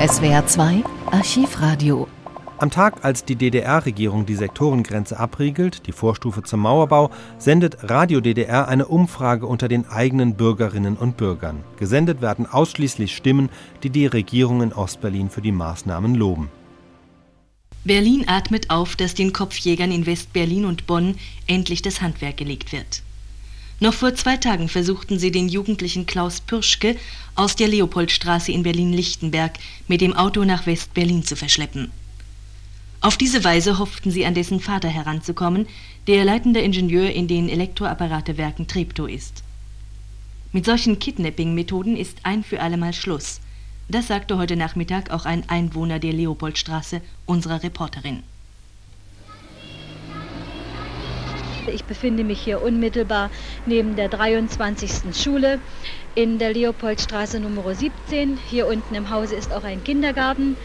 SWR 2 Archivradio. Am Tag, als die DDR-Regierung die Sektorengrenze abriegelt, die Vorstufe zum Mauerbau, sendet Radio DDR eine Umfrage unter den eigenen Bürgerinnen und Bürgern. Gesendet werden ausschließlich Stimmen, die die Regierung in Ostberlin für die Maßnahmen loben. Berlin atmet auf, dass den Kopfjägern in West-Berlin und Bonn endlich das Handwerk gelegt wird. Noch vor zwei Tagen versuchten sie den jugendlichen Klaus Pürschke aus der Leopoldstraße in Berlin-Lichtenberg mit dem Auto nach West-Berlin zu verschleppen. Auf diese Weise hofften sie an dessen Vater heranzukommen, der leitender Ingenieur in den Elektroapparatewerken Treptow ist. Mit solchen Kidnapping-Methoden ist ein für allemal Schluss. Das sagte heute Nachmittag auch ein Einwohner der Leopoldstraße unserer Reporterin. Ich befinde mich hier unmittelbar neben der 23. Schule in der Leopoldstraße Nummer 17. Hier unten im Hause ist auch ein Kindergarten.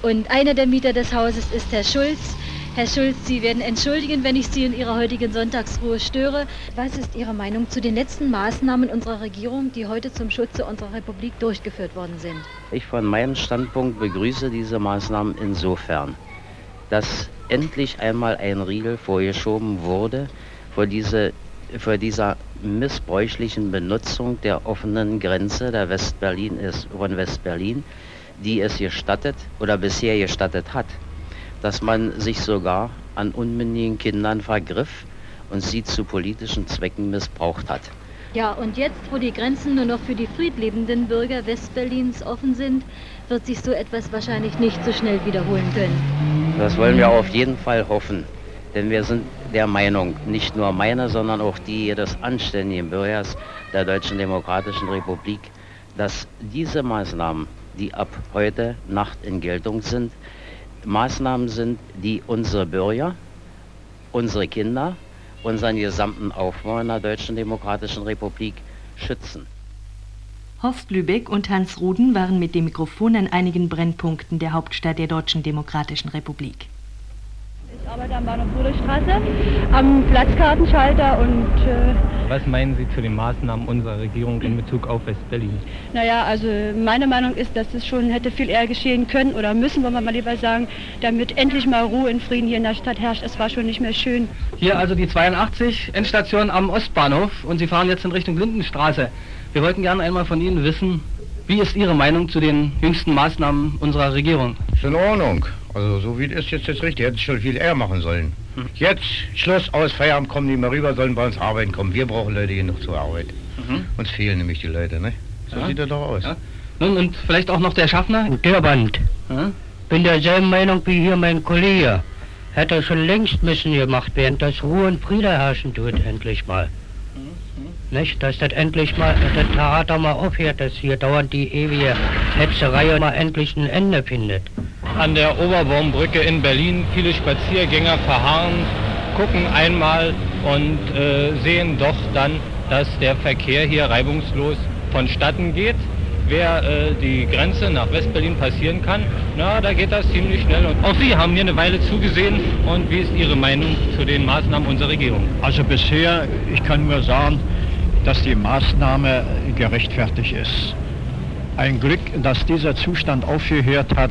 Und einer der Mieter des Hauses ist Herr Schulz. Herr Schulz, Sie werden entschuldigen, wenn ich Sie in Ihrer heutigen Sonntagsruhe störe. Was ist Ihre Meinung zu den letzten Maßnahmen unserer Regierung, die heute zum Schutze unserer Republik durchgeführt worden sind? Ich von meinem Standpunkt begrüße diese Maßnahmen insofern, dass endlich einmal ein Riegel vorgeschoben wurde vor, diese, vor dieser missbräuchlichen Benutzung der offenen Grenze der Westberlin ist, von Westberlin die es gestattet oder bisher gestattet hat, dass man sich sogar an unmündigen Kindern vergriff und sie zu politischen Zwecken missbraucht hat. Ja, und jetzt, wo die Grenzen nur noch für die friedlebenden Bürger Westberlins offen sind, wird sich so etwas wahrscheinlich nicht so schnell wiederholen können. Das wollen wir auf jeden Fall hoffen. Denn wir sind der Meinung, nicht nur meine, sondern auch die jedes anständigen Bürgers der Deutschen Demokratischen Republik, dass diese Maßnahmen die ab heute Nacht in Geltung sind, Maßnahmen sind, die unsere Bürger, unsere Kinder, unseren gesamten Aufbau in der Deutschen Demokratischen Republik schützen. Horst Lübeck und Hans Ruden waren mit dem Mikrofon an einigen Brennpunkten der Hauptstadt der Deutschen Demokratischen Republik. Ich arbeite am Bahnhof Ruderstraße, am Platzkartenschalter und... Äh Was meinen Sie zu den Maßnahmen unserer Regierung in Bezug auf West-Berlin? Naja, also meine Meinung ist, dass es schon hätte viel eher geschehen können oder müssen, wollen wir mal lieber sagen, damit endlich mal Ruhe und Frieden hier in der Stadt herrscht. Es war schon nicht mehr schön. Hier also die 82, Endstation am Ostbahnhof und Sie fahren jetzt in Richtung Lindenstraße. Wir wollten gerne einmal von Ihnen wissen, wie ist Ihre Meinung zu den jüngsten Maßnahmen unserer Regierung? Ist in Ordnung. Also so wie es ist jetzt, jetzt richtig. Hätte es schon viel eher machen sollen. Hm. Jetzt Schluss, aus, Feierabend, kommen die mal rüber, sollen bei uns arbeiten kommen. Wir brauchen Leute genug zur Arbeit. Mhm. Uns fehlen nämlich die Leute, ne? So ja. sieht das doch aus. Ja. Nun, und vielleicht auch noch der Schaffner? Der Band. Ja? Bin derselben Meinung wie hier mein Kollege. Hätte schon längst müssen gemacht werden, dass Ruhe und Friede herrschen tut, endlich mal. Nicht, dass das endlich mal, das Theater mal aufhört, dass hier dauernd die ewige Hetzerei mal endlich ein Ende findet. An der Oberbaumbrücke in Berlin viele Spaziergänger verharren, gucken einmal und äh, sehen doch dann, dass der Verkehr hier reibungslos vonstatten geht. Wer äh, die Grenze nach Westberlin passieren kann, na, da geht das ziemlich schnell. Und auch Sie haben hier eine Weile zugesehen. Und wie ist Ihre Meinung zu den Maßnahmen unserer Regierung? Also bisher, ich kann nur sagen, dass die Maßnahme gerechtfertigt ist. Ein Glück, dass dieser Zustand aufgehört hat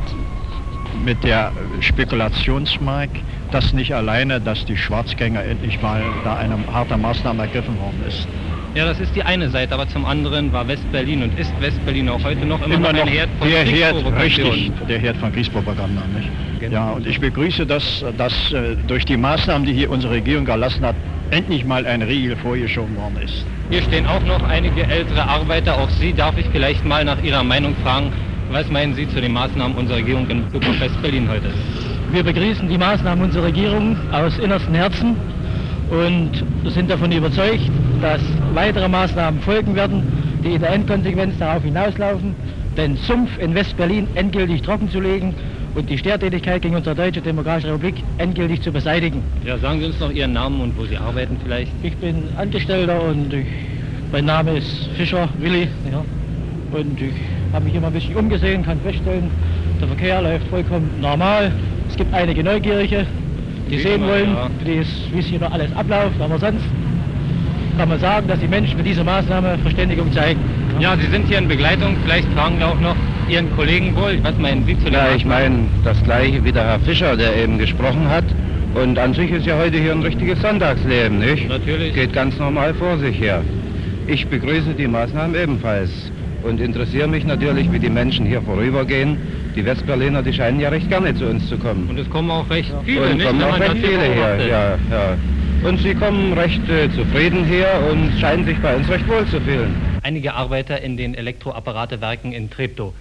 mit der Spekulationsmark, dass nicht alleine, dass die Schwarzgänger endlich mal da eine harte Maßnahme ergriffen worden ist. Ja, das ist die eine Seite, aber zum anderen war Westberlin und ist Westberlin auch heute noch immer, immer noch ein Herd von der Herd, richtig, der Herd von Kriegspropaganda. Nicht? Genau. Ja, und ich begrüße, dass, dass äh, durch die Maßnahmen, die hier unsere Regierung erlassen hat, endlich mal ein Riegel vorgeschoben worden ist. Hier stehen auch noch einige ältere Arbeiter. Auch Sie darf ich vielleicht mal nach Ihrer Meinung fragen. Was meinen Sie zu den Maßnahmen unserer Regierung in Bezug auf West-Berlin heute? Wir begrüßen die Maßnahmen unserer Regierung aus innerstem Herzen und sind davon überzeugt, dass weitere Maßnahmen folgen werden, die in der Endkonsequenz darauf hinauslaufen, den Sumpf in West-Berlin endgültig trockenzulegen und die Störtätigkeit gegen unsere Deutsche Demokratische Republik endgültig zu beseitigen. Ja, sagen Sie uns noch Ihren Namen und wo Sie arbeiten vielleicht. Ich bin Angestellter und ich, mein Name ist Fischer Willi. Ja. Und ich habe mich immer ein bisschen umgesehen, kann feststellen, der Verkehr läuft vollkommen normal. Es gibt einige Neugierige, die sehen wollen, ja. wie es hier noch alles abläuft, aber sonst kann man sagen, dass die Menschen mit dieser Maßnahme Verständigung zeigen. Ja, Sie sind hier in Begleitung, vielleicht fragen wir auch noch, Ihren Kollegen Bolt, was meinen Sie zu der Ja, ich meine das gleiche wie der Herr Fischer, der eben gesprochen hat. Und an sich ist ja heute hier ein richtiges Sonntagsleben, nicht? Natürlich. Geht ganz normal vor sich her. Ich begrüße die Maßnahmen ebenfalls und interessiere mich natürlich, wie die Menschen hier vorübergehen. Die Westberliner, die scheinen ja recht gerne zu uns zu kommen. Und es kommen auch recht viele, und nicht? kommen auch recht hier viele her, ja, ja. Und sie kommen recht äh, zufrieden her und scheinen sich bei uns recht wohl zu fühlen. Einige Arbeiter in den Elektroapparatewerken in Treptow.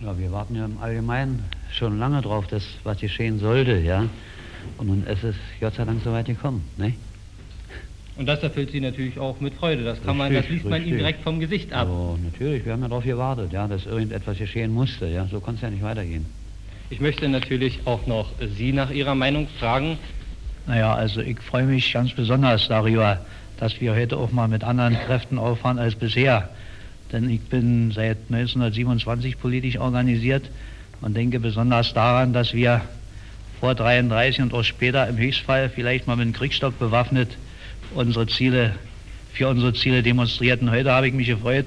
Ja, wir warten ja im Allgemeinen schon lange drauf, dass was geschehen sollte, ja. Und nun ist es Gott sei Dank so weit gekommen, ne? Und das erfüllt Sie natürlich auch mit Freude. Das kann man, das Richtig, liest man Ihnen richtig. direkt vom Gesicht ab. Aber natürlich, wir haben ja darauf gewartet, ja, dass irgendetwas geschehen musste, ja. So konnte es ja nicht weitergehen. Ich möchte natürlich auch noch Sie nach Ihrer Meinung fragen. Naja, also ich freue mich ganz besonders darüber, dass wir heute auch mal mit anderen Kräften auffahren als bisher. Denn ich bin seit 1927 politisch organisiert und denke besonders daran, dass wir vor 33 und auch später im Höchstfall vielleicht mal mit einem Kriegsstock bewaffnet unsere Ziele, für unsere Ziele demonstrierten. Heute habe ich mich gefreut,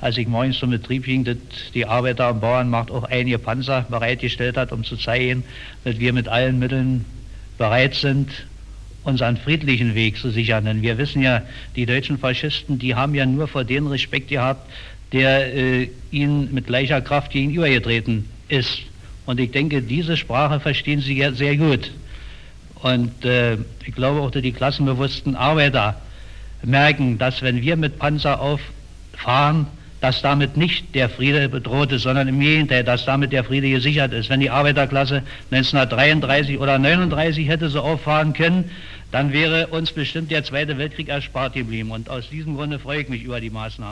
als ich morgens zum Betrieb ging, dass die Arbeiter- und Bauernmacht auch einige Panzer bereitgestellt hat, um zu zeigen, dass wir mit allen Mitteln bereit sind, unseren friedlichen Weg zu sichern. Denn wir wissen ja, die deutschen Faschisten, die haben ja nur vor den Respekt gehabt, der äh, ihnen mit gleicher Kraft gegenübergetreten ist. Und ich denke, diese Sprache verstehen sie ja sehr gut. Und äh, ich glaube auch, dass die klassenbewussten Arbeiter merken, dass wenn wir mit Panzer auffahren, dass damit nicht der Friede bedroht ist, sondern im Gegenteil, dass damit der Friede gesichert ist. Wenn die Arbeiterklasse 1933 oder 1939 hätte so auffahren können, dann wäre uns bestimmt der Zweite Weltkrieg erspart geblieben. Und aus diesem Grunde freue ich mich über die Maßnahmen.